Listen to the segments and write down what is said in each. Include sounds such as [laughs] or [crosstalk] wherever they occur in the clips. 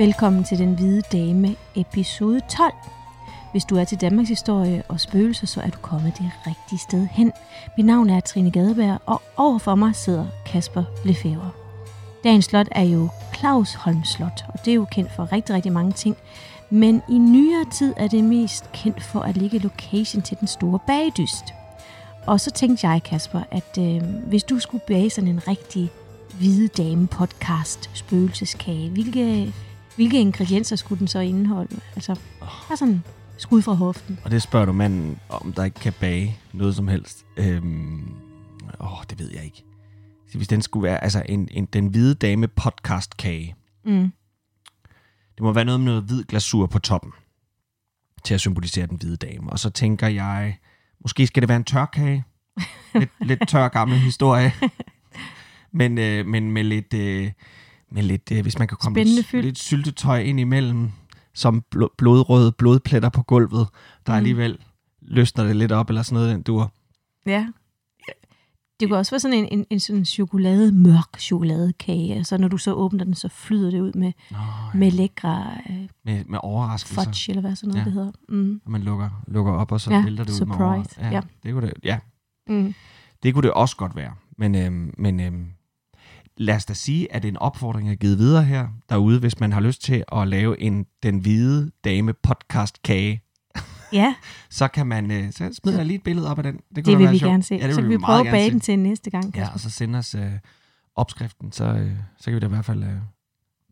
Velkommen til Den Hvide Dame, episode 12. Hvis du er til Danmarks historie og spøgelser, så er du kommet det rigtige sted hen. Mit navn er Trine Gadeberg, og overfor mig sidder Kasper Lefebvre. Dagens slot er jo Claus Holm Slot, og det er jo kendt for rigtig, rigtig mange ting. Men i nyere tid er det mest kendt for at ligge location til den store bagdyst. Og så tænkte jeg, Kasper, at øh, hvis du skulle bage sådan en rigtig hvide dame podcast spøgelseskage, hvilke hvilke ingredienser skulle den så indeholde? Altså, bare sådan skud fra hoften. Og det spørger du manden, om der ikke kan bage noget som helst. Øhm, åh, det ved jeg ikke. Hvis den skulle være altså en, en den hvide dame podcast kage. Mm. Det må være noget med noget hvid glasur på toppen til at symbolisere den hvide dame. Og så tænker jeg, måske skal det være en tørkage. [laughs] lidt, lidt tør gammel historie. [laughs] men, øh, men med lidt, øh, med lidt øh, hvis man kan komme lidt, lidt syltetøj ind imellem, som bl- blodrøde blodpletter på gulvet, der Mm. alligevel løsner det lidt op, eller sådan noget, den dur. Ja. Det kunne også være sådan en, en, en sådan chokolade, mørk chokoladekage. Altså, når du så åbner den, så flyder det ud med, Nå, med lækre øh, med, med overraskelser. fudge, eller hvad sådan noget Ja. det hedder. Mm. Og man lukker, lukker op, og så Ja, vælter det ud med surprise. over. Ja, Ja. Det kunne det, ja, Mm. det kunne det også godt være. Men, øhm, men øhm, lad os da sige, at en opfordring er givet videre her derude, hvis man har lyst til at lave en Den Hvide Dame podcast kage. Ja, [laughs] Så kan man, øh, så smider jeg lige et billede op af den. Det, kunne det vil være vi sjovt. gerne se. Ja, det så kan vi meget prøve at bage den til næste gang. Ja, Kasper. og så sende os øh, opskriften, så, øh, så kan vi da i hvert fald... Øh,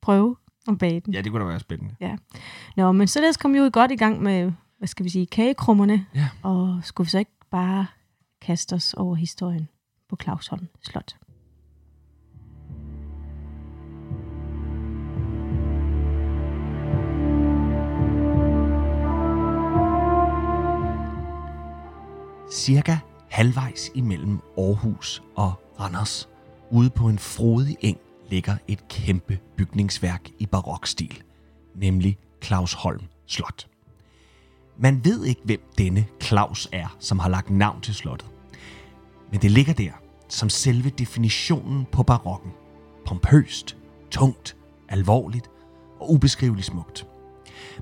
Prøve at bage den. ja, det kunne da være spændende. Nå, men så lad os komme jo godt i gang med, hvad skal vi sige, kagekrummerne. Ja. Og skulle vi så ikke bare kaste os over historien på Clausholm Slot? Cirka halvvejs imellem Aarhus og Randers, ude på en frodig eng, ligger et kæmpe bygningsværk i barokstil, nemlig Clausholm Slot. Man ved ikke, hvem denne Claus er, som har lagt navn til slottet. Men det ligger der som selve definitionen på barokken. Pompøst, tungt, alvorligt og ubeskriveligt smukt.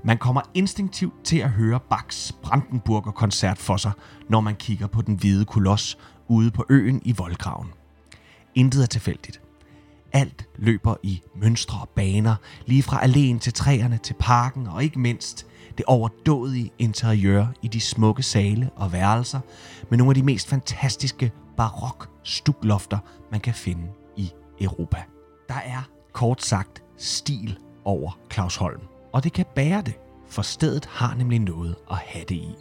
Man kommer instinktivt til at høre Bachs Brandenburger koncert for sig, når man kigger på den hvide koloss ude på øen i voldgraven. Intet er tilfældigt. Alt løber i mønstre og baner, lige fra alléen til træerne til parken, og ikke mindst det overdådige interiør i de smukke sale og værelser, med nogle af de mest fantastiske barok stuklofter, man kan finde i Europa. Der er kort sagt stil over Claus Holm, og det kan bære det, for stedet har nemlig noget at have det i.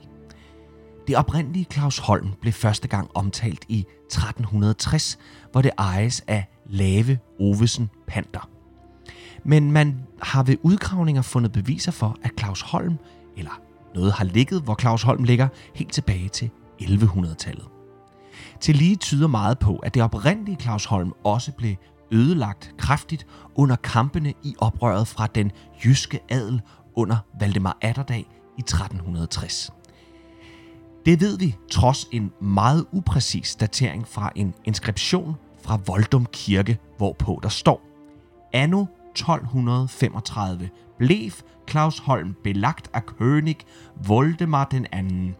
Det oprindelige Claus Holm blev første gang omtalt i 1360, hvor det ejes af Lave Ovesen Panter. Men man har ved udgravninger fundet beviser for, at Claus Holm, eller noget har ligget, hvor Claus Holm ligger, helt tilbage til 1100-tallet. Til lige tyder meget på, at det oprindelige Claus Holm også blev ødelagt kraftigt under kampene i oprøret fra den jyske adel under Valdemar Atterdag i 1360. Det ved vi trods en meget upræcis datering fra en inskription fra Voldum Kirke, hvorpå der står Anno 1235 blev Claus Holm belagt af König Voldemar den anden,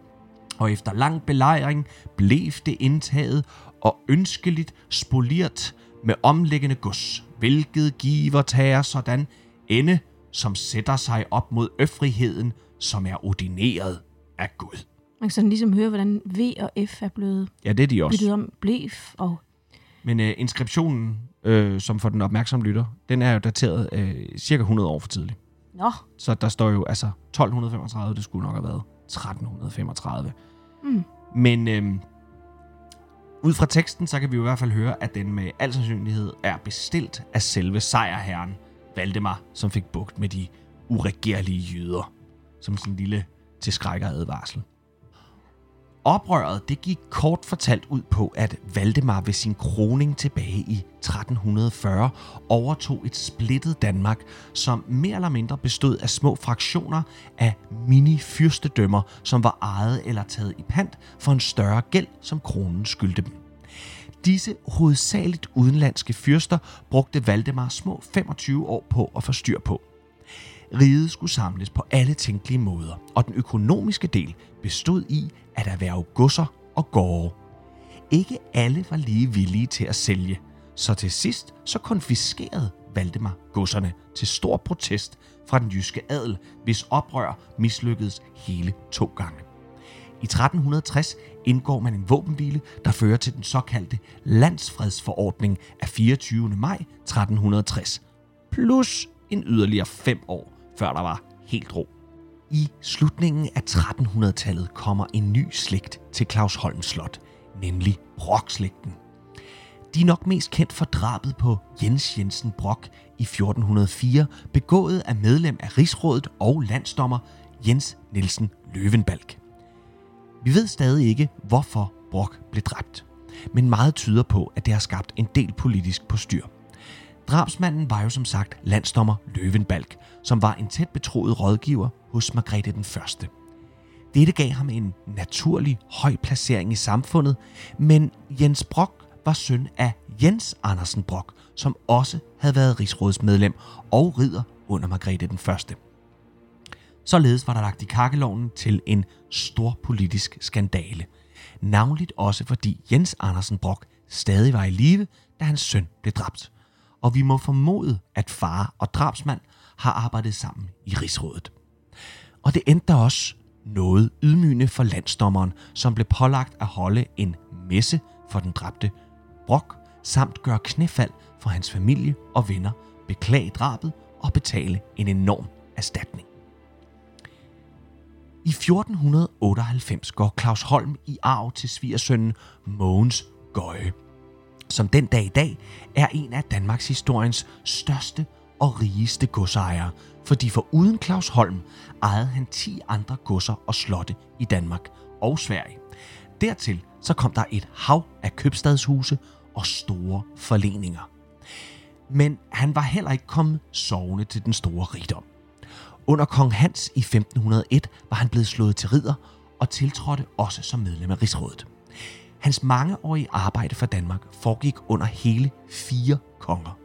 og efter lang belejring blev det indtaget og ønskeligt spoliert med omliggende gods, hvilket giver tager sådan ende, som sætter sig op mod øfrigheden, som er ordineret af Gud. Man kan sådan ligesom høre, hvordan V og F er blevet Ja, det er de også. om blæf og Men øh, inskriptionen, øh, som for den opmærksomme lytter, den er jo dateret øh, cirka 100 år for tidligt. Nå, Så der står jo altså 1235, det skulle nok have været 1335. Mm. Men øh, ud fra teksten, så kan vi i hvert fald høre, at den med al sandsynlighed er bestilt af selve sejrherren, Valdemar, som fik bugt med de uregerlige jøder, som sin lille til skræk og advarsel. Oprøret det gik kort fortalt ud på, at Valdemar ved sin kroning tilbage i 1340 overtog et splittet Danmark, som mere eller mindre bestod af små fraktioner af mini-fyrstedømmer, som var ejet eller taget i pant for en større gæld, som kronen skyldte dem. Disse hovedsageligt udenlandske fyrster brugte Valdemar små 25 år på at få styr på. Riget skulle samles på alle tænkelige måder, og den økonomiske del bestod i at erhverve godser og gårde. Ikke alle var lige villige til at sælge, så til sidst så konfiskerede Valdemar godserne til stor protest fra den jyske adel, hvis oprør mislykkedes hele to gange. I 1360 indgår man en våbenhvile, der fører til den såkaldte landsfredsforordning af 24. maj 1360, plus en yderligere fem år, før der var helt ro. I slutningen af 1300-tallet kommer en ny slægt til Clausholm Slot, nemlig Brock-slægten. De er nok mest kendt for drabet på Jens Jensen Brock i 1404, begået af medlem af Rigsrådet og landsdommer Jens Nielsen Løvenbalk. Vi ved stadig ikke, hvorfor Brock blev dræbt, men meget tyder på, at det har skabt en del politisk postyr. Drabsmanden var jo som sagt landsdommer Løvenbalk, som var en tæt betroet rådgiver hos Margrethe den Første. Dette gav ham en naturlig høj placering i samfundet, men Jens Brock var søn af Jens Andersen Brock, som også havde været rigsrådsmedlem og ridder under Margrethe den Første. Således var der lagt i kakkeloven til en stor politisk skandale. Navnligt også fordi Jens Andersen Brock stadig var i live, da hans søn blev dræbt. Og vi må formode, at far og drabsmand har arbejdet sammen i rigsrådet. Og det endte også noget ydmygende for landsdommeren, som blev pålagt at holde en messe for den dræbte Brock, samt gøre knæfald for hans familie og venner, beklage drabet og betale en enorm erstatning. I 1498 går Claus Holm i arv til svigersønnen Mogens Gøje, som den dag i dag er en af Danmarks historiens største og rigeste godsejere, fordi for uden Claus Holm ejede han 10 andre godser og slotte i Danmark og Sverige. Dertil så kom der et hav af købstadshuse og store forleninger. Men han var heller ikke kommet sovende til den store rigdom. Under kong Hans i 1501 var han blevet slået til ridder og tiltrådte også som medlem af Rigsrådet. Hans mangeårige arbejde for Danmark foregik under hele fire konger.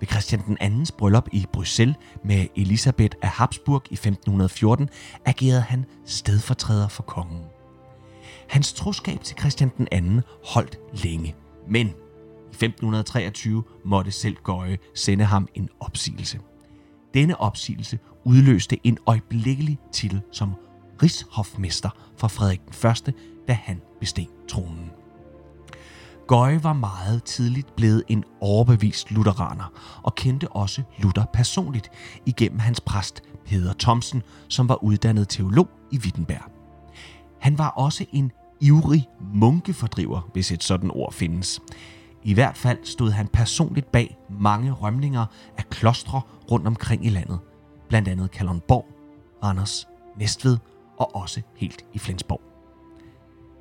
Ved Christian den andens bryllup i Bruxelles med Elisabeth af Habsburg i 1514 agerede han stedfortræder for kongen. Hans troskab til Christian den anden holdt længe, men i 1523 måtte selv Gøje sende ham en opsigelse. Denne opsigelse udløste en øjeblikkelig titel som rigshofmester for Frederik den 1., da han besteg tronen. Gøje var meget tidligt blevet en overbevist lutheraner og kendte også Luther personligt igennem hans præst Peder Thomsen, som var uddannet teolog i Wittenberg. Han var også en ivrig munkefordriver, hvis et sådan ord findes. I hvert fald stod han personligt bag mange rømninger af klostre rundt omkring i landet, blandt andet Kalundborg, Randers, Næstved og også helt i Flensborg.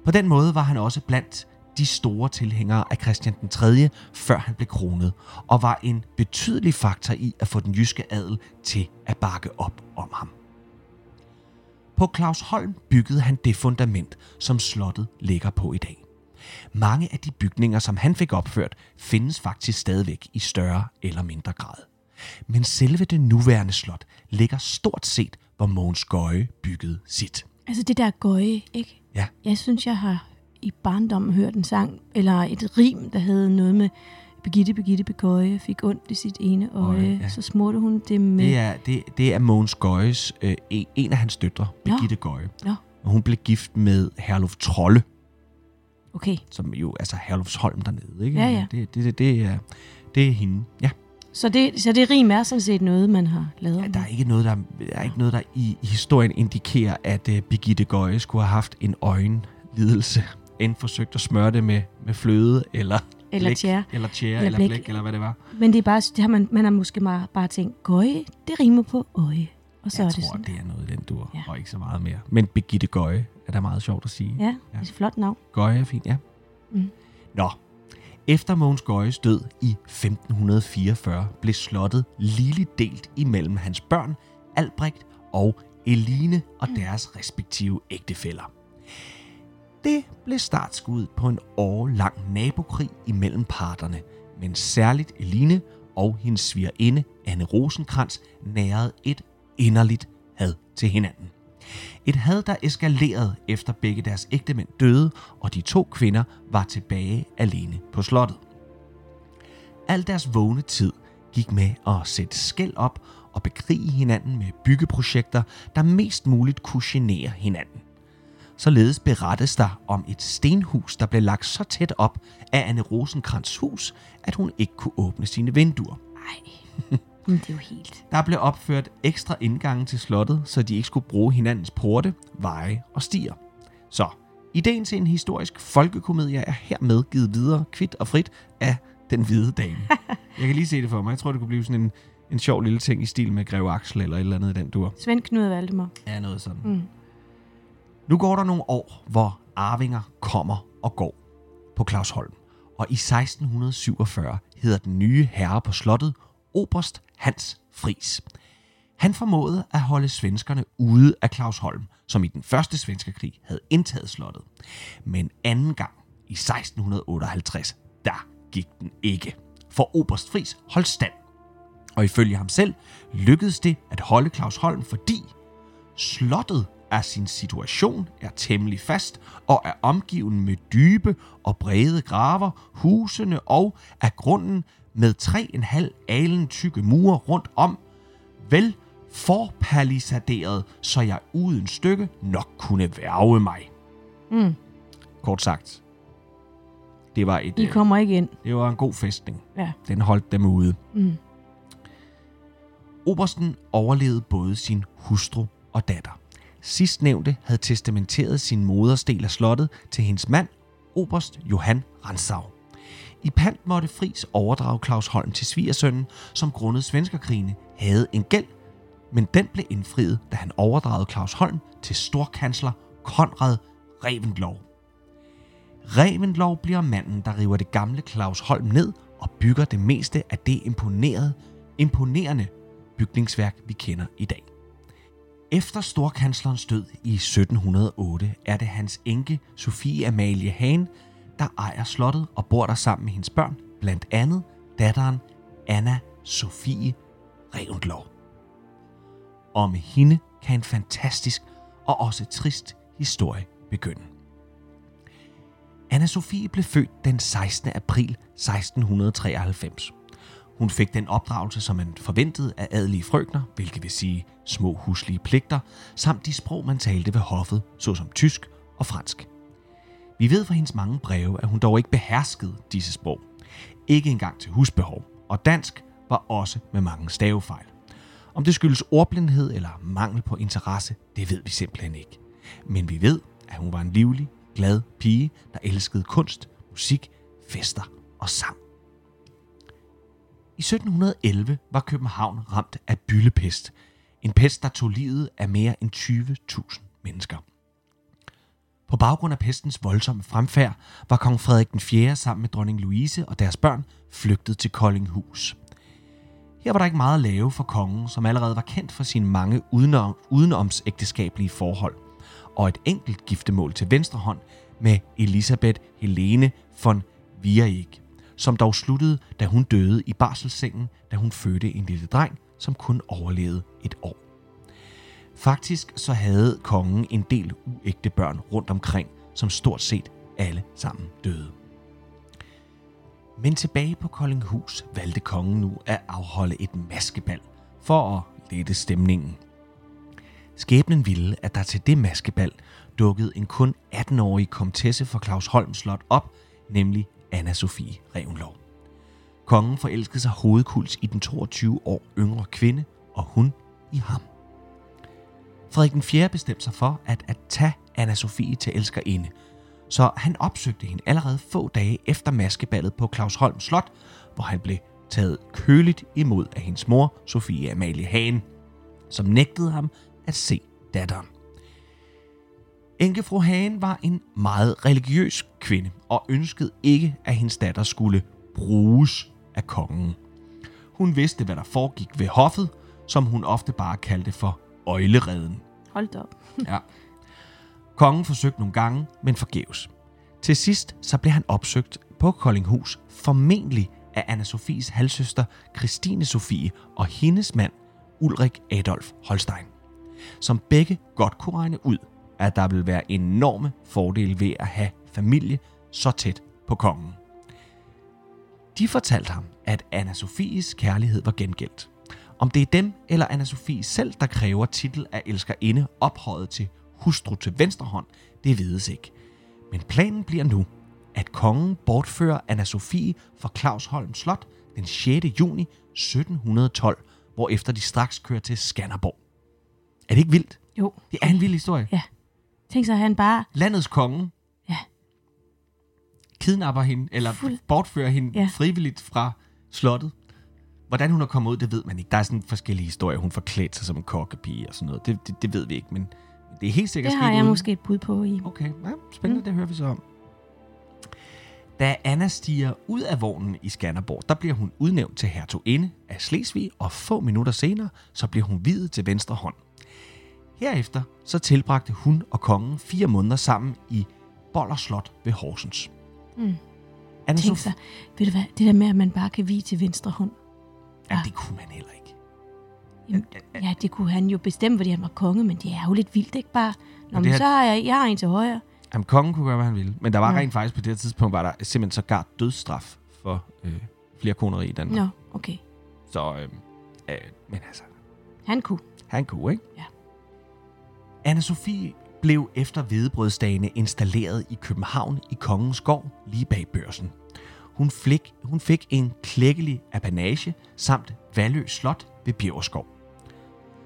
På den måde var han også blandt de store tilhængere af Christian den 3., før han blev kronet, og var en betydelig faktor i at få den jyske adel til at bakke op om ham. På Claus Holm byggede han det fundament, som slottet ligger på i dag. Mange af de bygninger, som han fik opført, findes faktisk stadigvæk i større eller mindre grad. Men selve det nuværende slot ligger stort set, hvor Mogens Gøje byggede sit. Altså det der gøje, ikke? Ja. Jeg synes, jeg har i barndommen hørt en sang, eller et rim, der havde noget med Birgitte, Birgitte Begøje fik ondt i sit ene øje. Øje, ja. Så smurte hun det med... Det er, det, det er Mogens Gøjes, øh, en af hans døtre, Birgitte Gøje. Nå, Og hun blev gift med Herluf Trolle, okay. som jo altså Herlufsholm dernede. Ikke? Ja, ja. Det, det, det, det, er, det er hende. Ja. Så det, så det rim er sådan set noget, man har lavet Ja, der er ikke noget, der, der, er ikke noget, der i, i historien indikerer, at uh, Birgitte Gøje skulle have haft en øjenlidelse, end forsøgt at smøre det med, med fløde, eller Eller blæk, tjære. eller tjære, Eller eller, eller blæk. blæk, eller hvad det var. Men det er bare, det har man, man har måske bare, bare tænkt, gøje, det rimer på øje. Og så jeg er tror, det sådan. det er noget i den dur, Ja. ja. og ikke så meget mere. Men Birgitte Gøje er da meget sjovt at sige. Ja, det er et flot navn. Gøje er fint, ja. Mm. Nå, efter Mogens Gøjes død i 1544 blev slottet ligeligt delt imellem hans børn, Albrecht og Eline og deres respektive ægtefæller. Det blev startskuddet på en årlang nabokrig imellem parterne, men særligt Eline og hendes svigerinde Anne Rosenkrantz nærede et inderligt had til hinanden. Et had, der eskalerede efter begge deres ægtemænd døde, og de to kvinder var tilbage alene på slottet. Al deres vågne tid gik med at sætte skæld op og bekrige hinanden med byggeprojekter, der mest muligt kunne genere hinanden. Således berettes der om et stenhus, der blev lagt så tæt op af Anne Rosenkrantz hus, at hun ikke kunne åbne sine vinduer. Ej, [laughs] men det er jo helt... Der blev opført ekstra indgange til slottet, så de ikke skulle bruge hinandens porte, veje og stier. Så, ideen til en historisk folkekomedie er hermed givet videre kvidt og frit af den hvide dame. [laughs] Jeg kan lige se det for mig. Jeg tror, det kunne blive sådan en, en sjov lille ting i stil med Greve Axel eller et eller andet i den dur. Svend Knud Valdemar. Ja, noget sådan. Mm. Nu går der nogle år, hvor arvinger kommer og går på Clausholm. Og i 1647 hedder den nye herre på slottet Oberst Hans Fris. Han formåede at holde svenskerne ude af Clausholm, som i den første svenske krig havde indtaget slottet. Men anden gang, i 1658, der gik den ikke. For Oberst Fris holdt stand. Og ifølge ham selv lykkedes det at holde Clausholm, fordi Slottet af sin situation er temmelig fast og er omgiven med dybe og brede graver, husene og af grunden med 3,5 alen tykke mure rundt om, vel forpalisaderet, så jeg uden stykke nok kunne værge mig. Mm. Kort sagt, det var, et, I øh, kommer ikke ind. det var en god festning. Ja. Den holdt dem ude. Mm. Obersten overlevede både sin hustru og datter. Sidstnævnte havde testamenteret sin modersdel af slottet til hendes mand, Oberst Johan Ransau. I pant måtte Fris overdrage Claus Holm til svigersønnen, som grundet svenskerkrigene havde en gæld, men den blev indfriet, da han overdragede Claus Holm til storkansler Konrad Reventlow. Reventlow bliver manden, der river det gamle Claus Holm ned og bygger det meste af det imponerede, imponerende bygningsværk, vi kender i dag. Efter storkanslerens død i 1708 er det hans enke Sofie Amalie Hahn, der ejer slottet og bor der sammen med hendes børn, blandt andet datteren Anna Sofie Reventlow. Og med hende kan en fantastisk og også trist historie begynde. Anna Sofie blev født den 16. april 1693. Hun fik den opdragelse, som man forventede af adelige frøkner, hvilket vil sige små huslige pligter, samt de sprog, man talte ved hoffet, såsom tysk og fransk. Vi ved fra hendes mange breve, at hun dog ikke beherskede disse sprog. Ikke engang til husbehov, og dansk var også med mange stavefejl. Om det skyldes ordblindhed eller mangel på interesse, det ved vi simpelthen ikke. Men vi ved, at hun var en livlig, glad pige, der elskede kunst, musik, fester og sang. I 1711 var København ramt af byllepest. En pest, der tog livet af mere end 20.000 mennesker. På baggrund af pestens voldsomme fremfærd var kong Frederik den 4. sammen med dronning Louise og deres børn flygtet til Koldinghus. Her var der ikke meget at lave for kongen, som allerede var kendt for sine mange udenom, udenomsægteskabelige forhold, og et enkelt giftemål til venstre hånd med Elisabeth Helene von Vierik, som dog sluttede, da hun døde i barselssengen, da hun fødte en lille dreng, som kun overlevede et år. Faktisk så havde kongen en del uægte børn rundt omkring, som stort set alle sammen døde. Men tilbage på Koldinghus valgte kongen nu at afholde et maskebal for at lette stemningen. Skæbnen ville, at der til det maskebal dukkede en kun 18-årig komtesse fra Claus Holm Slot op, nemlig Anna Sofie Revenlov. Kongen forelskede sig hovedkuls i den 22 år yngre kvinde, og hun i ham. Frederik den 4. bestemte sig for at, at tage Anna Sofie til elskerinde, så han opsøgte hende allerede få dage efter maskeballet på Clausholm Slot, hvor han blev taget køligt imod af hendes mor, Sofie Amalie Hagen, som nægtede ham at se datteren. Enkefru Hagen var en meget religiøs kvinde og ønskede ikke, at hendes datter skulle bruges af kongen. Hun vidste, hvad der foregik ved hoffet, som hun ofte bare kaldte for øjlereden. Hold da op. [laughs] Ja. Kongen forsøgte nogle gange, men forgæves. Til sidst så blev han opsøgt på Koldinghus, formentlig af anna Sofies halvsøster Christine Sofie og hendes mand Ulrik Adolf Holstein, som begge godt kunne regne ud, at der ville være enorme fordele ved at have familie så tæt på kongen. De fortalte ham, at anna Sofies kærlighed var gengældt. Om det er dem eller anna Sofie selv, der kræver titel af elskerinde ophøjet til hustru til venstre hånd, det vides ikke. Men planen bliver nu, at kongen bortfører anna Sofie fra Clausholm Slot den 6. juni 1712, hvorefter de straks kører til Skanderborg. Er det ikke vildt? Jo. Det er en vild historie. Ja. Tænk så, han bare... Landets konge Ja. kidnapper hende, eller Fuld- bortfører hende Ja. frivilligt fra slottet. Hvordan hun er kommet ud, det ved man ikke. Der er sådan forskellige historier. Hun forklædt sig som en kokkepige og sådan noget. Det, det, det ved vi ikke, men det er helt sikkert Det har jeg uden- måske et bud på i. Okay, ja, spændende, mm. det hører vi så om. Da Anna stiger ud af vognen i Skanderborg, der bliver hun udnævnt til hertuginde af Slesvig, og få minutter senere, så bliver hun videt til venstre hånd. Herefter så tilbragte hun og kongen fire måneder sammen i Boller Slot ved Horsens. Mm. Anna Tænk sig, ved du hvad, det der med, at man bare kan vige til venstre hånd. Ja, det kunne man heller ikke. Jamen, ja, det kunne han jo bestemme, fordi han var konge, men det er jo lidt vildt, ikke bare? Nå, det men her- så har jeg, jeg har en til højre. Jamen, kongen kunne gøre, hvad han ville. Men der var Ja. rent faktisk på det tidspunkt, var der simpelthen sågar dødsstraf for øh, flere koneri i Danmark. Nå, okay. Så, øh, øh, men altså, Han kunne. Han kunne, ikke? Ja. anna Sofie blev efter hvedebrødsdagene installeret i København i Kongens Gård, lige bag børsen. Hun fik, hun fik en klækkelig apanage samt Valø Slot ved Bjæverskov.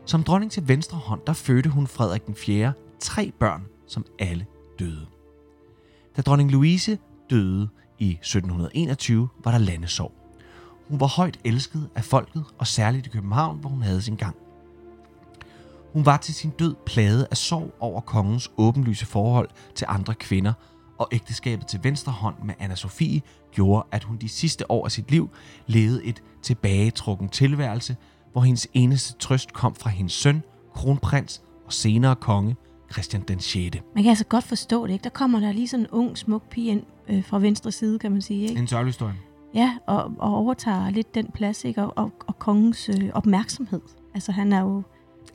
Som dronning til venstre hånd, der fødte hun Frederik den 4. tre børn, som alle døde. Da dronning Louise døde i 1721, var der landesorg. Hun var højt elsket af folket, og særligt i København, hvor hun havde sin gang. Hun var til sin død plaget af sorg over kongens åbenlyse forhold til andre kvinder, og ægteskabet til venstre hånd med Anna Sofie gjorde, at hun de sidste år af sit liv levede et tilbagetrukken tilværelse, hvor hendes eneste trøst kom fra hendes søn, kronprins og senere konge, Christian den 6. Man kan altså godt forstå det, ikke? Der kommer der lige sådan en ung, smuk pige ind øh, fra venstre side, kan man sige, ikke? En sørgelig. Ja, og, og overtager lidt den plads, ikke? Og, og, og kongens øh, opmærksomhed. Altså, han er jo...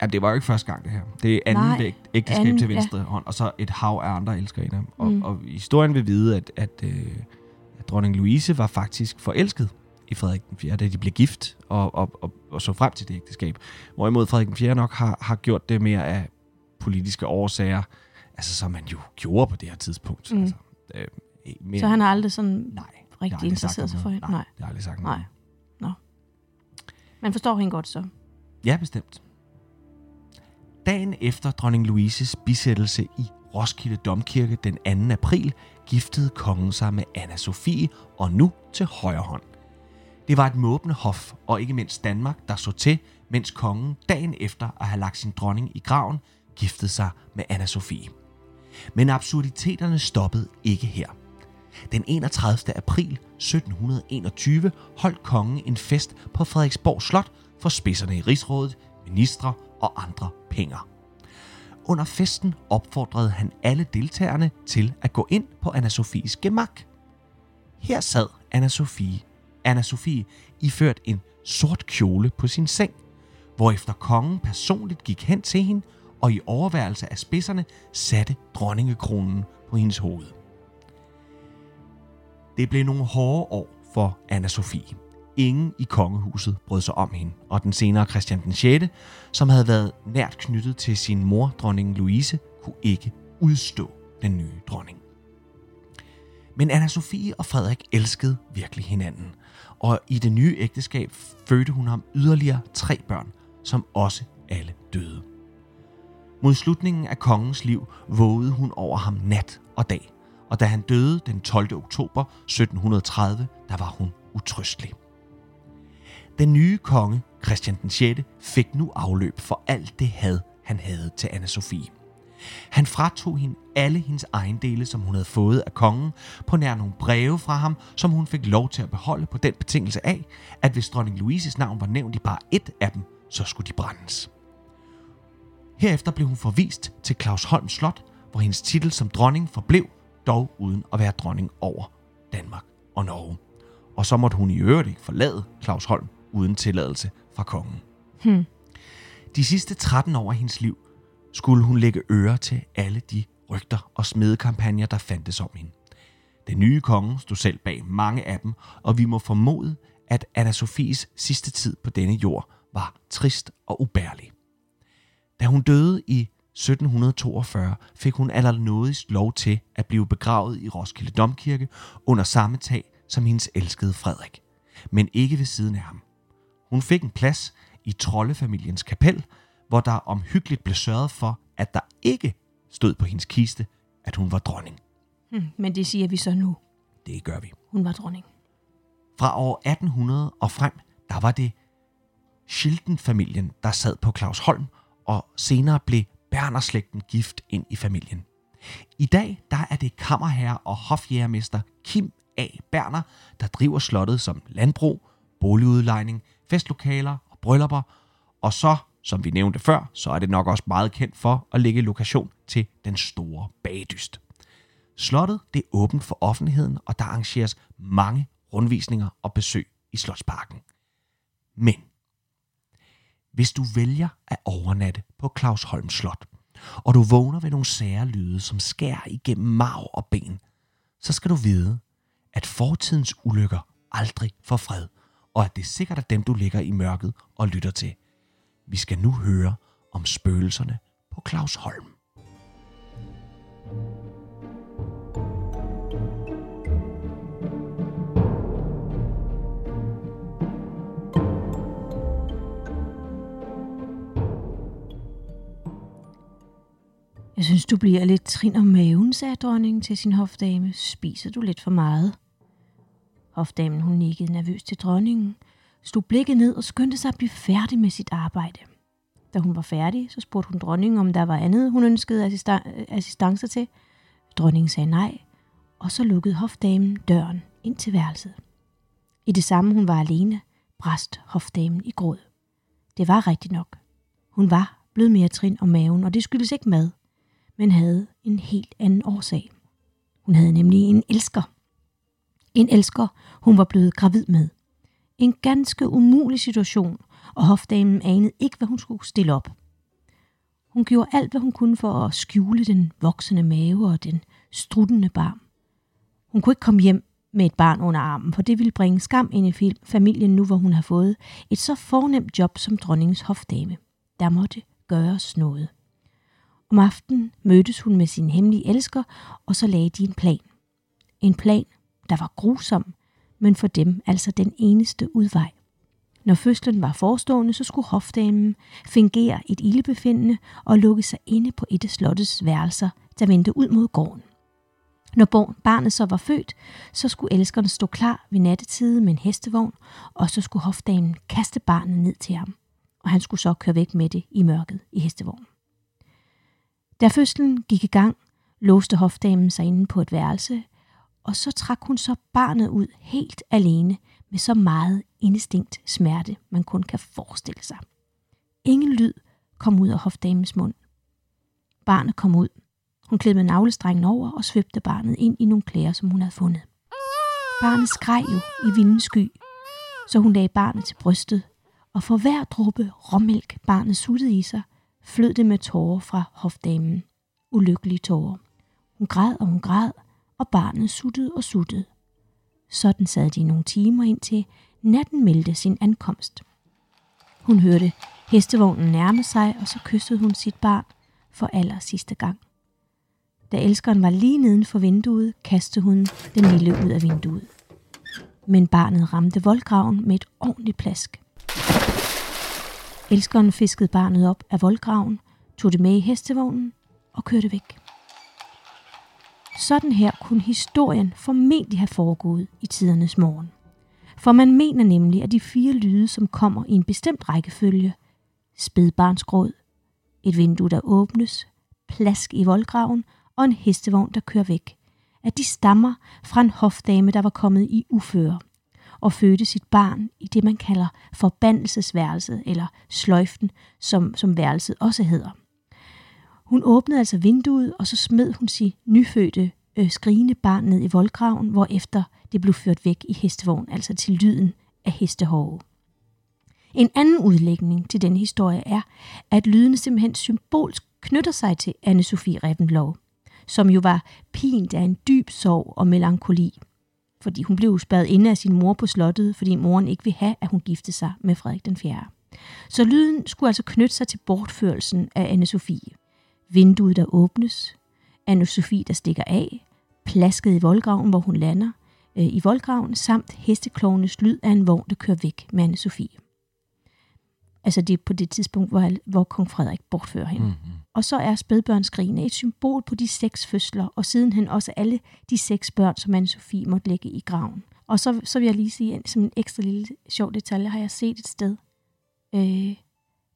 Ja, det var jo ikke første gang, det her. Det er anden Nej, væg- ægteskab anden, til venstre ja. hånd, og så et hav af andre elskerinder. Og, Mm. og historien vil vide, at, at, øh, at dronning Louise var faktisk forelsket i Frederik den 4., da de blev gift og, og, og, og så frem til det ægteskab. Hvorimod Frederik den 4. nok har, har gjort det mere af politiske årsager, altså som man jo gjorde på det her tidspunkt. Mm. Altså, øh, mere, Så han har aldrig sådan Nej, rigtig interesseret sig for hende? Nej. Det har jeg aldrig sagt Nej. noget. Man forstår hende godt så. Ja, bestemt. Dagen efter dronning Louises bisættelse i Roskilde Domkirke den 2. april, giftede kongen sig med Anna Sofie, og nu til højre hånd. Det var et måbende hof, og ikke mindst Danmark, der så til, mens kongen dagen efter at have lagt sin dronning i graven, giftede sig med Anna Sofie. Men absurditeterne stoppede ikke her. Den 31. april 1721 holdt kongen en fest på Frederiksborg Slot for spidserne i rigsrådet, ministre og andre penger. Under festen opfordrede han alle deltagerne til at gå ind på Anna Sofies gemak. Her sad Anna Sofie, Anna Sofie iført en sort kjole på sin seng, hvorefter kongen personligt gik hen til hende og i overværelse af spidserne satte dronningekronen på hendes hoved. Det blev nogle hårde år for Anna Sofie. Ingen i kongehuset brød sig om hende, og den senere Christian den 6., som havde været nært knyttet til sin mor, dronning Louise, kunne ikke udstå den nye dronning. Men Anna Sofie og Frederik elskede virkelig hinanden, og i det nye ægteskab fødte hun ham yderligere tre børn, som også alle døde. Mod slutningen af kongens liv vågede hun over ham nat og dag, og da han døde den 12. oktober 1730, der var hun utrystelig. Den nye konge, Christian den 6., fik nu afløb for alt det had, han havde til anna Sofie. Han fratog hende alle hendes ejendele, som hun havde fået af kongen, på nær nogle breve fra ham, som hun fik lov til at beholde på den betingelse af, at hvis dronning Louises navn var nævnt i bare et af dem, så skulle de brændes. Herefter blev hun forvist til Claus Holm Slot, hvor hendes titel som dronning forblev, dog uden at være dronning over Danmark og Norge. Og så måtte hun i øvrigt ikke forlade Claus Holm uden tilladelse fra kongen. Hmm. De sidste 13 år af hendes liv skulle hun lægge øre til alle de rygter og smedekampagner, der fandtes om hende. Den nye konge stod selv bag mange af dem, og vi må formode, at Anna Sofies sidste tid på denne jord var trist og ubærlig. Da hun døde i 1742, fik hun allernådigst lov til at blive begravet i Roskilde Domkirke under samme tag som hendes elskede Frederik, men ikke ved siden af ham. Hun fik en plads i troldefamiliens kapel, hvor der omhyggeligt blev sørget for, at der ikke stod på hendes kiste, at hun var dronning. Hmm, men det siger vi så nu. Det gør vi. Hun var dronning. Fra år 1800 og frem, der var det Schilden-familien, der sad på Claus Holm, og senere blev Berner-slægten gift ind i familien. I dag der er det kammerherre og hofjægermester Kim A. Berner, der driver slottet som landbrug, boligudlejning, festlokaler og bryllupper, og så som vi nævnte før, så er det nok også meget kendt for at lægge lokation til den store bagdyst. Slottet det er åbent for offentligheden, og der arrangeres mange rundvisninger og besøg i Slotsparken. Men hvis du vælger at overnatte på Claus Holm Slot, og du vågner ved nogle sære lyde, som skærer igennem marv og ben, så skal du vide, at fortidens ulykker aldrig får fred, og at det sikkert er dem, du ligger i mørket og lytter til. Vi skal nu høre om spøgelserne på Claus Holm. Jeg synes, du bliver lidt trin om maven, sagde dronningen til sin hofdame. Spiser du lidt for meget? Hofdamen hun nikkede nervøst til dronningen, stod blikket ned og skyndte sig at blive færdig med sit arbejde. Da hun var færdig, så spurgte hun dronningen, om der var andet, hun ønskede assista- assistancer til. Dronningen sagde nej, og så lukkede hofdamen døren ind til værelset. I det samme hun var alene, brast hofdamen i gråd. Det var rigtigt nok. Hun var blevet mere trin om maven, og det skyldes ikke mad, men havde en helt anden årsag. Hun havde nemlig en elsker. En elsker, hun var blevet gravid med. En ganske umulig situation, og hofdamen anede ikke, hvad hun skulle stille op. Hun gjorde alt, hvad hun kunne for at skjule den voksende mave og den struttende barm. Hun kunne ikke komme hjem med et barn under armen, for det ville bringe skam ind i familien nu, hvor hun har fået et så fornemt job som dronningens hofdame. Der måtte gøres noget. Om aftenen mødtes hun med sin hemmelige elsker, og så lagde de en plan. En plan, der var grusom, men for dem altså den eneste udvej. Når fødslen var forestående, så skulle hofdamen fingere et ildebefindende og lukke sig inde på et af slottets værelser, der vendte ud mod gården. Når barnet så var født, så skulle elskerne stå klar ved nattetide med en hestevogn, og så skulle hofdamen kaste barnet ned til ham, og han skulle så køre væk med det i mørket i hestevognen. Da fødslen gik i gang, låste hofdamen sig inde på et værelse, og så trak hun så barnet ud helt alene med så meget instinkt smerte, man kun kan forestille sig. Ingen lyd kom ud af hofdamens mund. Barnet kom ud. Hun klippede navlestrengen over og svøbte barnet ind i nogle klæder, som hun havde fundet. Barnet skreg jo i vindens sky, så hun lagde barnet til brystet, og for hver dråbe råmælk barnet suttede i sig, flød det med tårer fra hofdamen. Ulykkelige tårer. Hun græd og hun græd, og barnet suttede og suttede. Sådan sad de nogle timer indtil natten meldte sin ankomst. Hun hørte hestevognen nærme sig, og så kyssede hun sit barn for aller sidste gang. Da elskeren var lige neden for vinduet, kastede hun den lille ud af vinduet. Men barnet ramte voldgraven med et ordentligt plask. Elskeren fiskede barnet op af voldgraven, tog det med i hestevognen og kørte væk. Sådan her kunne historien formentlig have foregået i tidernes morgen. For man mener nemlig, at de fire lyde, som kommer i en bestemt rækkefølge, spædbarnsgråd, et vindue, der åbnes, plask i voldgraven og en hestevogn, der kører væk, at de stammer fra en hofdame, der var kommet i uføre og fødte sit barn i det, man kalder forbandelsesværelset, eller sløjften, som, som værelset også hedder. Hun åbnede altså vinduet, og så smed hun sit nyfødte øh, skrigende barn ned i voldgraven, hvor efter det blev ført væk i hestevogn, altså til lyden af hestehove. En anden udlægning til denne historie er, at lydene simpelthen symbolsk knytter sig til Anne-Sophie Reventlow, som jo var pint af en dyb sorg og melankoli, fordi hun blev spærret inde af sin mor på slottet, fordi moren ikke ville have, at hun giftede sig med Frederik den 4. Så lyden skulle altså knytte sig til bortførelsen af Anne-Sophie. Vinduet, der åbnes, Anne-Sophie, der stikker af, plasket i voldgraven, hvor hun lander, øh, i voldgraven, samt hesteklovnes lyd af en vogn, der kører væk med Anne-Sophie. Altså det er på det tidspunkt, hvor, hvor kong Frederik bortfører hende. Mm-hmm. Og så er spædbørnsgrine et symbol på de seks fødsler, og sidenhen også alle de seks børn, som Anne-Sophie måtte lægge i graven. Og så, så vil jeg lige sige, som en ekstra lille sjov detalje, har jeg set et sted, øh,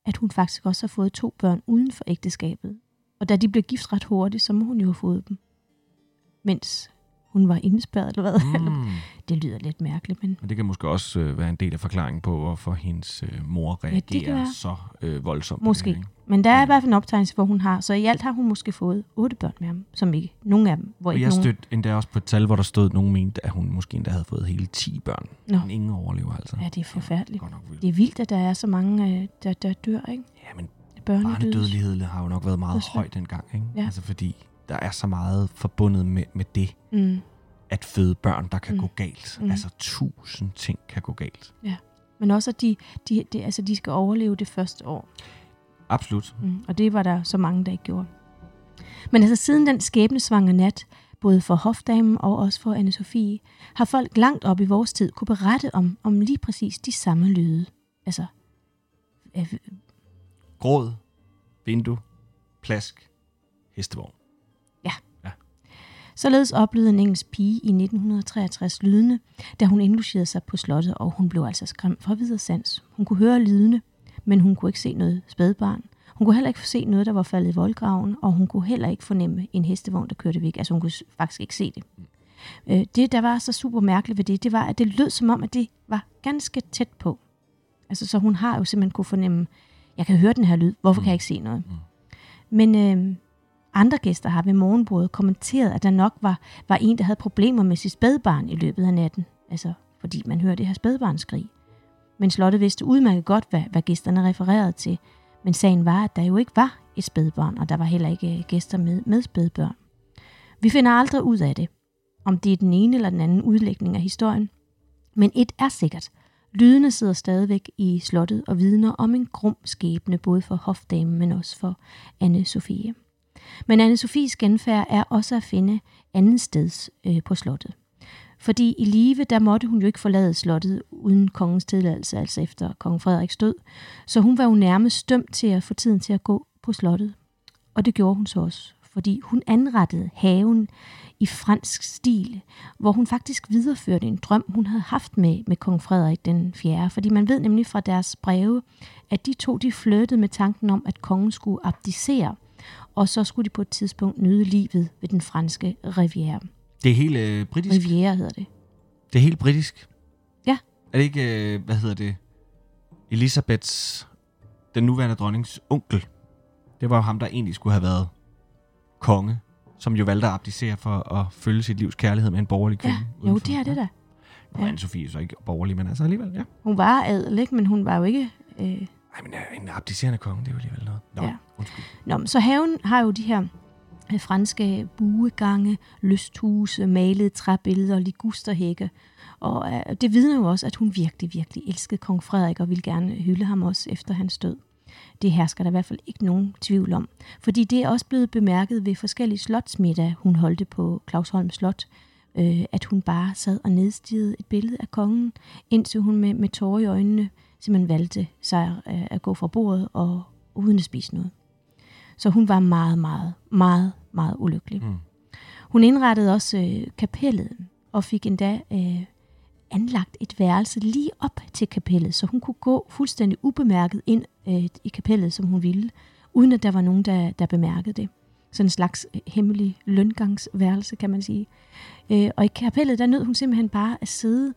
at hun faktisk også har fået to børn uden for ægteskabet. Og da de blev gift ret hurtigt, så må hun jo have fået dem. Mens hun var indespærret, eller hvad? Mm. [laughs] det lyder lidt mærkeligt, men... Men det kan måske også øh, være en del af forklaringen på, hvorfor hendes øh, mor reagerer ja, så øh, voldsomt. Måske. Det, men der er i hvert fald en optegnelse, hvor hun har. Så i alt har hun måske fået otte børn med ham, som ikke... Nogle af dem, hvor ikke jeg nogen... stødte endda også på et tal, hvor der stod, at nogen mente, at hun måske endda havde fået hele 10 børn. Nå. Men ingen overlever altså. Ja, det er forfærdeligt. Ja, det er vildt, at der er så mange, øh, der, der dør, ikke? Ja, men børnedødeligheden har jo nok været meget høj dengang, ikke? Ja. Altså fordi der er så meget forbundet med, med det. Mm at føde børn, der kan mm. gå galt. Mm. Altså tusind ting kan gå galt. Ja, men også at de, de, de, altså, de skal overleve det første år. Absolut. Mm. Og det var der så mange, der ikke gjorde. Men altså siden den skæbnesvanger nat, både for hofdamen og også for anne Sofie, har folk langt op i vores tid kunne berette om, om lige præcis de samme lyde. Altså, Gråd, vindue, plask, hestevogn. Således oplevede en engelsk pige i 1963 lydene, da hun indlogerede sig på slottet, og hun blev altså skræmt fra videre sans. Hun kunne høre lydene, men hun kunne ikke se noget spædbarn. Hun kunne heller ikke se noget, der var faldet i voldgraven, og hun kunne heller ikke fornemme en hestevogn, der kørte væk. Altså hun kunne faktisk ikke se det. Øh, det, der var så super mærkeligt ved det, det var, at det lød som om, at det var ganske tæt på. Altså, så hun har jo simpelthen kunne fornemme, jeg kan høre den her lyd, hvorfor kan jeg ikke se noget? Men øh, andre gæster har ved morgenbordet kommenteret, at der nok var, var en, der havde problemer med sit spædbarn i løbet af natten. Altså, fordi man hører det her spædbarnskrig. Men slottet vidste udmærket godt, hvad, hvad gæsterne refererede til. Men sagen var, at der jo ikke var et spædbarn, og der var heller ikke øh, gæster med, med spædbørn. Vi finder aldrig ud af det, om det er den ene eller den anden udlægning af historien. Men et er sikkert. Lydene sidder stadigvæk i slottet og vidner om en grum skæbne, både for hofdamen, men også for anne Sofie. Men anne Sofies genfærd er også at finde anden steds øh, på slottet. Fordi i live, der måtte hun jo ikke forlade slottet uden kongens tilladelse, altså efter kong Frederiks død. Så hun var jo nærmest dømt til at få tiden til at gå på slottet. Og det gjorde hun så også, fordi hun anrettede haven i fransk stil, hvor hun faktisk videreførte en drøm, hun havde haft med, med kong Frederik den 4. Fordi man ved nemlig fra deres breve, at de to de flirtede med tanken om, at kongen skulle abdicere – og så skulle de på et tidspunkt nyde livet ved den franske riviera. Det er helt øh, britisk? Riviera hedder det. Det er helt britisk? Ja. Er det ikke, øh, hvad hedder det, Elisabeths, den nuværende dronnings onkel? Det var jo ham, der egentlig skulle have været konge, som jo valgte at abdicere for at følge sit livs kærlighed med en borgerlig kvinde. Ja, jo, det er det da. Nu er ja. Anne-Sophie så ikke borgerlig, men altså alligevel, ja. Hun var adel, ikke? Men hun var jo ikke... Øh Nej, men øh, en abdicerende konge, det er jo alligevel noget. Nå, ja. undskyld. Nå, så haven har jo de her øh, franske buegange, lysthuse, malede træbilleder, ligusterhække. Og øh, det vidner jo også, at hun virkelig, virkelig elskede kong Frederik og ville gerne hylde ham også efter hans død. Det hersker der i hvert fald ikke nogen tvivl om. Fordi det er også blevet bemærket ved forskellige slotsmiddag, hun holdte på Clausholm Slot, øh, at hun bare sad og nedstigede et billede af kongen, indtil hun med, med tårer i øjnene simpelthen valgte sig øh, at gå fra bordet og uden at spise noget. Så hun var meget, meget, meget, meget ulykkelig. Mm. Hun indrettede også øh, kapellet og fik endda øh, anlagt et værelse lige op til kapellet, så hun kunne gå fuldstændig ubemærket ind øh, i kapellet, som hun ville, uden at der var nogen, der, der bemærkede det. Sådan en slags øh, hemmelig løngangsværelse, kan man sige. Øh, og i kapellet, der nød hun simpelthen bare at sidde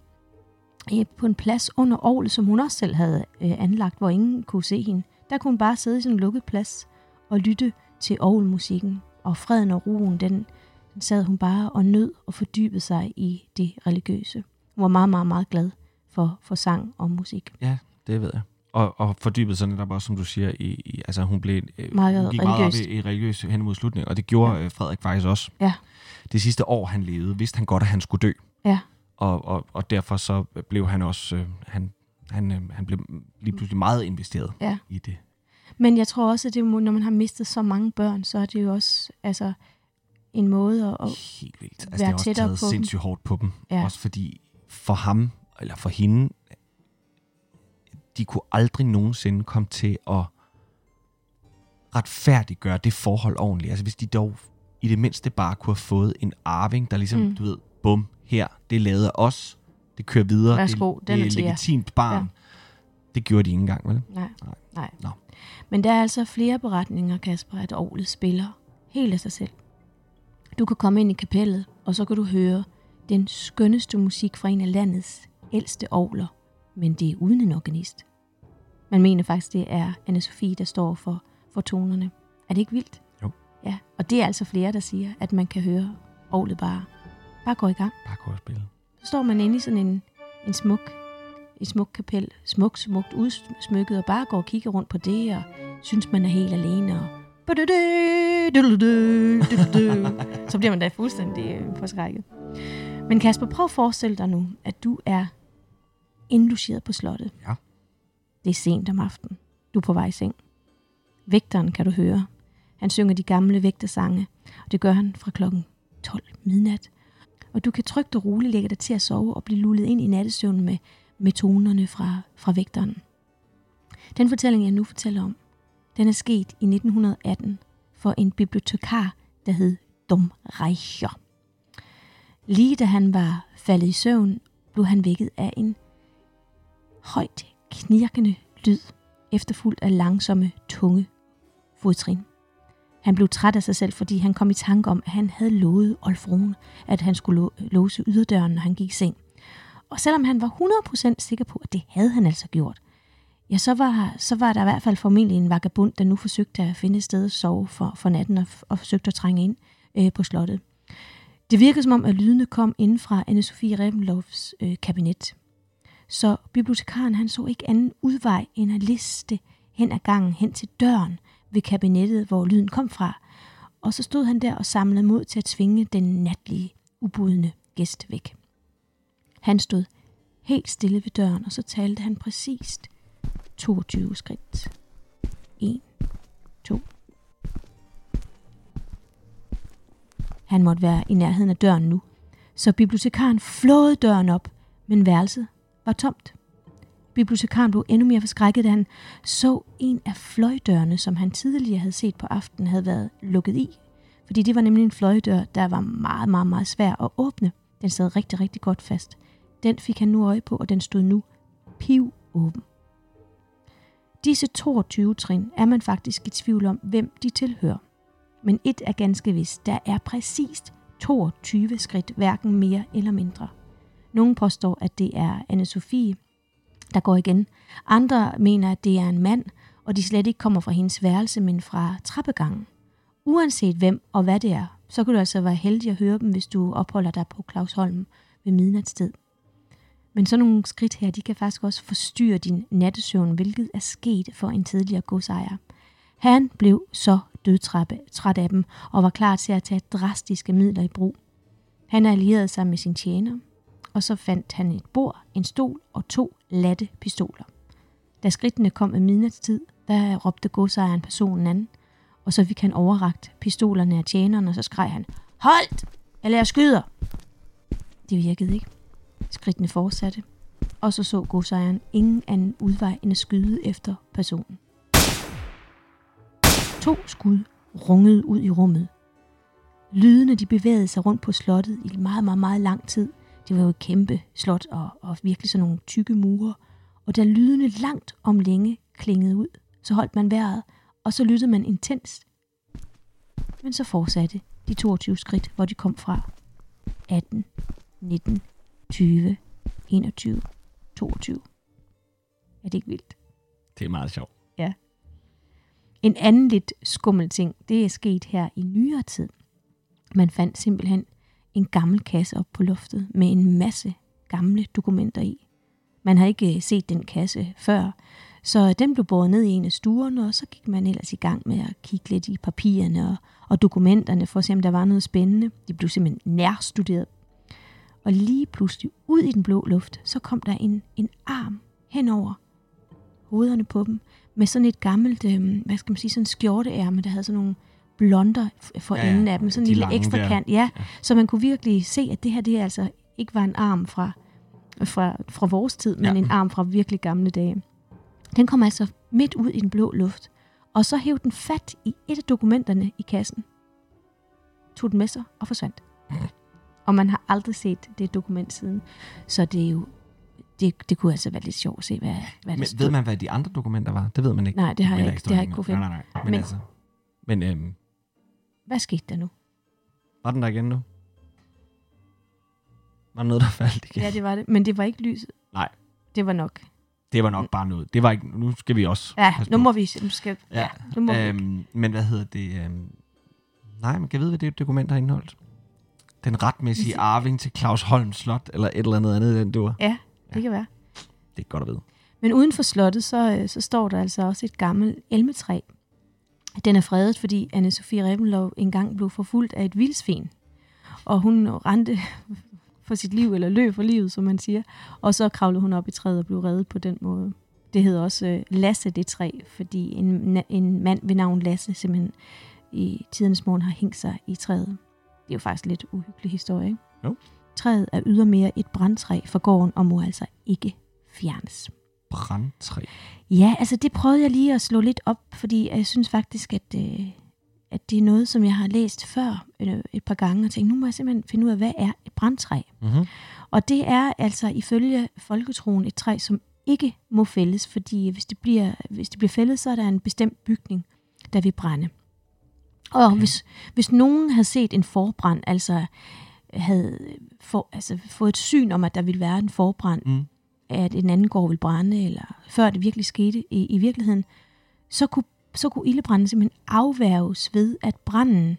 øh, på en plads under ovlet, som hun også selv havde øh, anlagt, hvor ingen kunne se hende. Der kunne hun bare sidde i sådan en lukket plads og lytte til orgelmusikken. Og freden og roen, den, den sad hun bare og nød og fordybede sig i det religiøse. Hun var meget, meget, meget glad for, for sang og musik. Ja, det ved jeg. Og, og fordybede sig netop også, som du siger, i, i altså hun blev øh, Meget hun gik meget op i, i religiøs hen mod slutningen, og det gjorde ja. Frederik faktisk også. Ja. Det sidste år, han levede, vidste han godt, at han skulle dø. Ja, Og, og, og derfor så blev han også, øh, han, han, øh, han blev lige pludselig meget investeret Ja. i det. Men jeg tror også, at det, når man har mistet så mange børn, så er det jo også altså, en måde at... Helt vildt. Altså, være det har også taget sindssygt hårdt på dem. Ja. Også fordi for ham, eller for hende, de kunne aldrig nogensinde komme til at retfærdiggøre det forhold ordentligt. Altså hvis de dog i det mindste bare kunne have fået en arving, der ligesom, Mm. du ved, bum, her, det lavede os, det kører videre, Værsgo, det, det er legitimt barn. Ja. Det gjorde de ikke engang, vel? nej, Nej. nej. Nå. Men der er altså flere beretninger, Kasper, at orlet spiller helt af sig selv. Du kan komme ind i kapellet, og så kan du høre den skønneste musik fra en af landets ældste orgler, men det er uden en organist. Man mener faktisk, det er anne Sofie, der står for, for tonerne. Er det ikke vildt? Jo. Ja, og det er altså flere, der siger, at man kan høre orlet bare, bare gå i gang. Bare gå og spille. Så står man inde i sådan en, en smuk, et smuk kapel, smukt, smukt udsmykket, og bare går og kigger rundt på det, og synes, man er helt alene, og så bliver man da fuldstændig øh, forskrækket. Men Kasper, prøv at forestille dig nu, at du er indlogeret på slottet. Ja. Det er sent om aftenen. Du er på vej i seng. Vægteren kan du høre. Han synger de gamle vægtersange, og det gør han fra klokken 12 midnat. Og du kan trygt og roligt lægge dig til at sove og blive lullet ind i nattesøvnen med, med tonerne fra, fra vægteren. Den fortælling, jeg nu fortæller om, den er sket i 1918 for en bibliotekar, der hed Dom Reicher. Lige da han var faldet i søvn, blev han vækket af en højt knirkende lyd, efterfulgt af langsomme, tunge fodtrin. Han blev træt af sig selv, fordi han kom i tanke om, at han havde lovet Olfrun, at han skulle låse yderdøren, når han gik i seng. Og selvom han var 100% sikker på, at det havde han altså gjort, ja, så var, så var der i hvert fald formentlig en vagabund, der nu forsøgte at finde et sted at sove for, for natten og, og forsøgte at trænge ind øh, på slottet. Det virkede som om, at lydene kom inden fra Anne-Sophie Rebenlofs øh, kabinet. Så bibliotekaren han så ikke anden udvej end at liste hen ad gangen hen til døren ved kabinettet, hvor lyden kom fra. Og så stod han der og samlede mod til at tvinge den natlige, ubudne gæst væk. Han stod helt stille ved døren, og så talte han præcist 22 skridt. 1, 2. Han måtte være i nærheden af døren nu, så bibliotekaren flåede døren op, men værelset var tomt. Bibliotekaren blev endnu mere forskrækket, da han så en af fløjdørene, som han tidligere havde set på aftenen, havde været lukket i. Fordi det var nemlig en fløjdør, der var meget, meget, meget svær at åbne. Den sad rigtig, rigtig godt fast. Den fik han nu øje på, og den stod nu piv åben. Disse 22 trin er man faktisk i tvivl om, hvem de tilhører. Men et er ganske vist, der er præcist 22 skridt, hverken mere eller mindre. Nogle påstår, at det er Anne-Sophie, der går igen. Andre mener, at det er en mand, og de slet ikke kommer fra hendes værelse, men fra trappegangen. Uanset hvem og hvad det er, så kan du altså være heldig at høre dem, hvis du opholder dig på Clausholm ved midnatstid. Men sådan nogle skridt her, de kan faktisk også forstyrre din nattesøvn, hvilket er sket for en tidligere godsejer. Han blev så dødtræt af dem og var klar til at tage drastiske midler i brug. Han allierede sig med sin tjener, og så fandt han et bord, en stol og to latte pistoler. Da skridtene kom ved midnatstid, der råbte godsejeren personen anden, og så fik han overragt pistolerne af tjeneren, og så skreg han, Holdt! Eller jeg skyder! Det virkede ikke. Skridtene fortsatte, og så så godsejeren ingen anden udvej end at skyde efter personen. To skud rungede ud i rummet. lydene de bevægede sig rundt på slottet i meget, meget, meget lang tid. Det var jo et kæmpe slot og, og virkelig sådan nogle tykke mure. Og da lydene langt om længe klingede ud, så holdt man vejret, og så lyttede man intenst. Men så fortsatte de 22 skridt, hvor de kom fra. 18, 19, 20, 21, 22. Er det ikke vildt? Det er meget sjovt. En anden lidt skummel ting, det er sket her i nyere tid. Man fandt simpelthen en gammel kasse op på loftet med en masse gamle dokumenter i. Man har ikke øh, set den kasse før, så den blev båret ned i en af stuerne, og så gik man ellers i gang med at kigge lidt i papirerne og, og dokumenterne for at se, om der var noget spændende. De blev simpelthen nærstuderet. Og lige pludselig ud i den blå luft, så kom der en, en arm henover hovederne på dem, med sådan et gammelt, øh, hvad skal man sige, sådan en skjorteærme, der havde sådan nogle blonder for Ja, enden af dem, sådan en de lille ekstra der. kant, ja, Ja. så man kunne virkelig se, at det her, det altså ikke var en arm fra, fra, fra vores tid, men ja. en arm fra virkelig gamle dage. Den kom altså midt ud i den blå luft, og så hævde den fat i et af dokumenterne i kassen, tog den med sig og forsvandt. Og man har aldrig set det dokument siden, så det er jo det, det kunne altså være lidt sjovt at se, hvad, hvad der Men stod. ved man, hvad de andre dokumenter var? Det ved man ikke. Nej, det har jeg ikke, det har ikke kunne finde. Nej, nej, nej. Men, Men- altså, men øhm, Hvad skete der nu? var den der igen nu? Var der noget, der faldt igen? Ja, det var det. Men det var ikke lyset. Nej. Det var nok. Det var nok bare noget. Det var ikke... Nu skal vi også... Ja, nu må vi... Nu skal, Ja, ja, nu må vi. Øhm, men hvad hedder det? Øhm, nej, man kan vide, hvad det dokument har indeholdt. Den retmæssige arving til Claus Holm Slot, eller et eller andet andet, den dur. Ja, det kan være. Det er godt at vide. Men uden for slottet, så, øh, så står der altså også et gammelt elmetræ. Den er fredet, fordi Anne-Sophie Revenlov engang blev forfulgt af et vildsvin. Og hun rendte [laughs] for sit liv, eller løb for livet, som man siger. Og så kravlede hun op i træet og blev reddet på den måde. Det hedder også øh, Lasse det træ, fordi en, en mand ved navn Lasse simpelthen i tidernes morgen har hængt sig i træet. Det er jo faktisk lidt uhyggelig historie, ikke? Jo. Træet er ydermere et brandtræ for gården og må altså ikke fjernes. Brandtræ. Ja, altså det prøvede jeg lige at slå lidt op, fordi jeg synes faktisk, at, øh, at det er noget, som jeg har læst før øh, et par gange, og tænkt, nu må jeg simpelthen finde ud af, hvad er et brandtræ? Mm-hmm. Og det er altså ifølge folketroen et træ, som ikke må fældes, fordi hvis det bliver, hvis det bliver fældet, så er der en bestemt bygning, der vil brænde. Og okay. hvis, hvis nogen havde set en forbrand, altså havde for, altså fået et syn om, at der ville være en forbrand, Mm. at en anden gård ville brænde, eller før det virkelig skete i, i virkeligheden, så kunne, så kunne ildebranden simpelthen afværges ved, at branden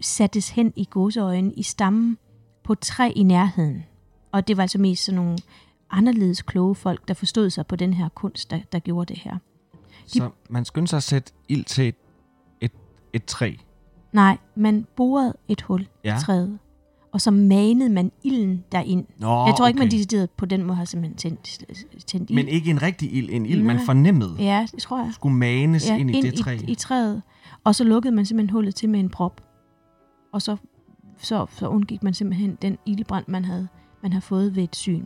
sattes hen i godseøjen i stammen på træ i nærheden. Og det var altså mest sådan nogle anderledes kloge folk, der forstod sig på den her kunst, der, der gjorde det her. Så man skyndte sig at sætte ild til et, et, et træ. Nej, man borede et hul Ja. i træet, og så manede man ilden derind. Nå, Jeg tror ikke, man okay. decideret på den måde har simpelthen tændt, tændt ild. Men ikke en rigtig ild, en ild, man Nej. fornemmede. Ja, det tror jeg. Skulle manes Ja, ind i det træ. I, i træet. Og så lukkede man simpelthen hullet til med en prop. Og så, så, så undgik man simpelthen den ildbrand, man havde, man havde fået ved et syn.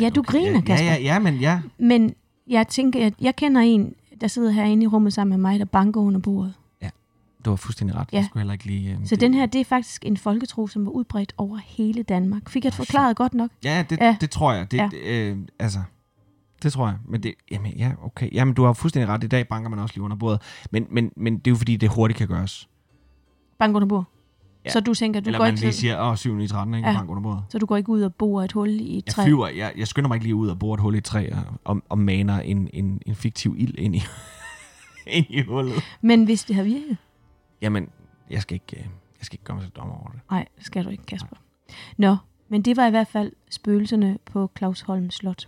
Ja, du griner, ja, Kasper. Ja, ja, ja, men ja. Men jeg tænker, at jeg kender en, der sidder herinde i rummet sammen med mig, der banker under bordet. Du har fuldstændig ret. Ja. Jeg skulle heller ikke lige... øh, Så det- den her, det er faktisk en folketro, som var udbredt over hele Danmark. Fik jeg det forklaret godt nok? Ja, det, Ja. det tror jeg. Det, Ja. øh, altså, det tror jeg. Men det, jamen, ja, okay. Jamen, du har fuldstændig ret. I dag banker man også lige under bordet. Men, men, men det er jo fordi, det hurtigt kan gøres. Bank under bord. Ja. Så du tænker, du Eller går, man ikke, lige siger, åh, 7 9, 13, ikke? Ja. Bank under bordet. så du går ikke ud og borer et hul i et Jeg træ? flyver, jeg, jeg skynder mig ikke lige ud og borer et hul i et træ og, og, og maner en, en, en fiktiv ild ind i, [laughs] ind i hullet. Men hvis det har virket? Jamen, jeg skal ikke, øh, jeg skal ikke gøre mig til dommer over det. Nej, det skal du ikke, Kasper. Nå, men det var i hvert fald spøgelserne på Claus Holm Slot.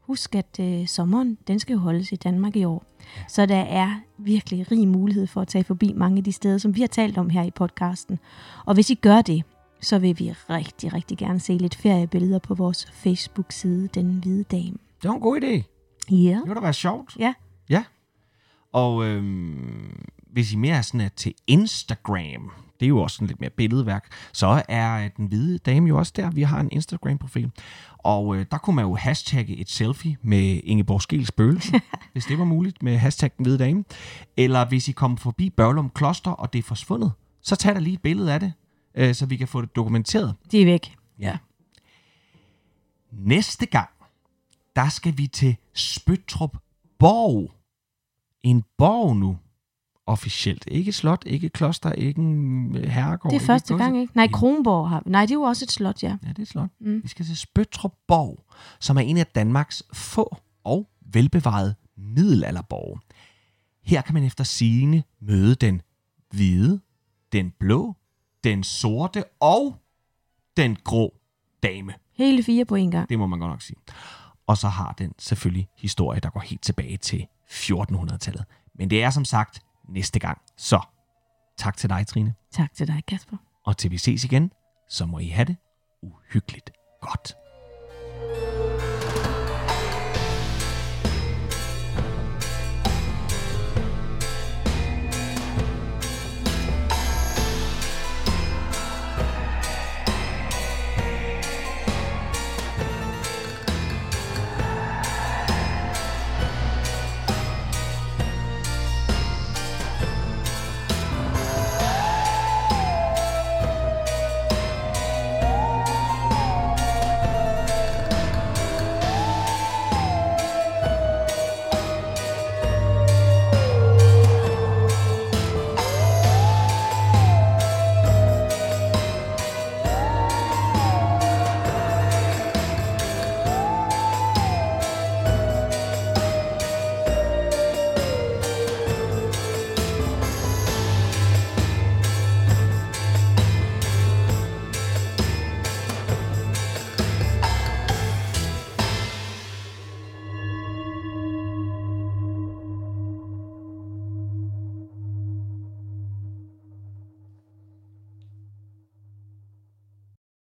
Husk, at øh, sommeren, den skal jo holdes i Danmark i år. Så der er virkelig rig mulighed for at tage forbi mange af de steder, som vi har talt om her i podcasten. Og hvis I gør det, så vil vi rigtig, rigtig gerne se lidt feriebilleder på vores Facebook-side, Den Hvide Dame. Det var en god idé. Ja. Det kunne da være sjovt. Ja. Ja. Og øhm, hvis I mere er sådan er til Instagram, det er jo også sådan lidt mere billedværk, så er øh, den hvide dame jo også der. Vi har en Instagram-profil. Og øh, der kunne man jo hashtagge et selfie med Ingeborg Skels spøgelse, [laughs] hvis det var muligt, med hashtag den hvide dame. Eller hvis I kommer forbi Børlum Kloster, og det er forsvundet, så tag da lige et billede af det, øh, så vi kan få det dokumenteret. De er væk. Ja. Næste gang, der skal vi til Spøtrup Borg. En borg nu. Officielt. Ikke et slot, ikke et kloster, ikke en øh, herregård. Det er ikke første godse. gang, ikke? Nej. Kronborg har Nej, det er jo også et slot, ja. Ja, det er et slot. Mm. Vi skal til Spøtrup Borg, som er en af Danmarks få og velbevarede middelalderborge. Her kan man efter sigende møde den hvide, den blå, den sorte og den grå dame. Hele fire på en gang. Det må man godt nok sige. Og så har den selvfølgelig historie, der går helt tilbage til 1400-tallet. Men det er som sagt næste gang. Så tak til dig, Trine. Tak til dig, Kasper. Og til vi ses igen, så må I have det uhyggeligt godt.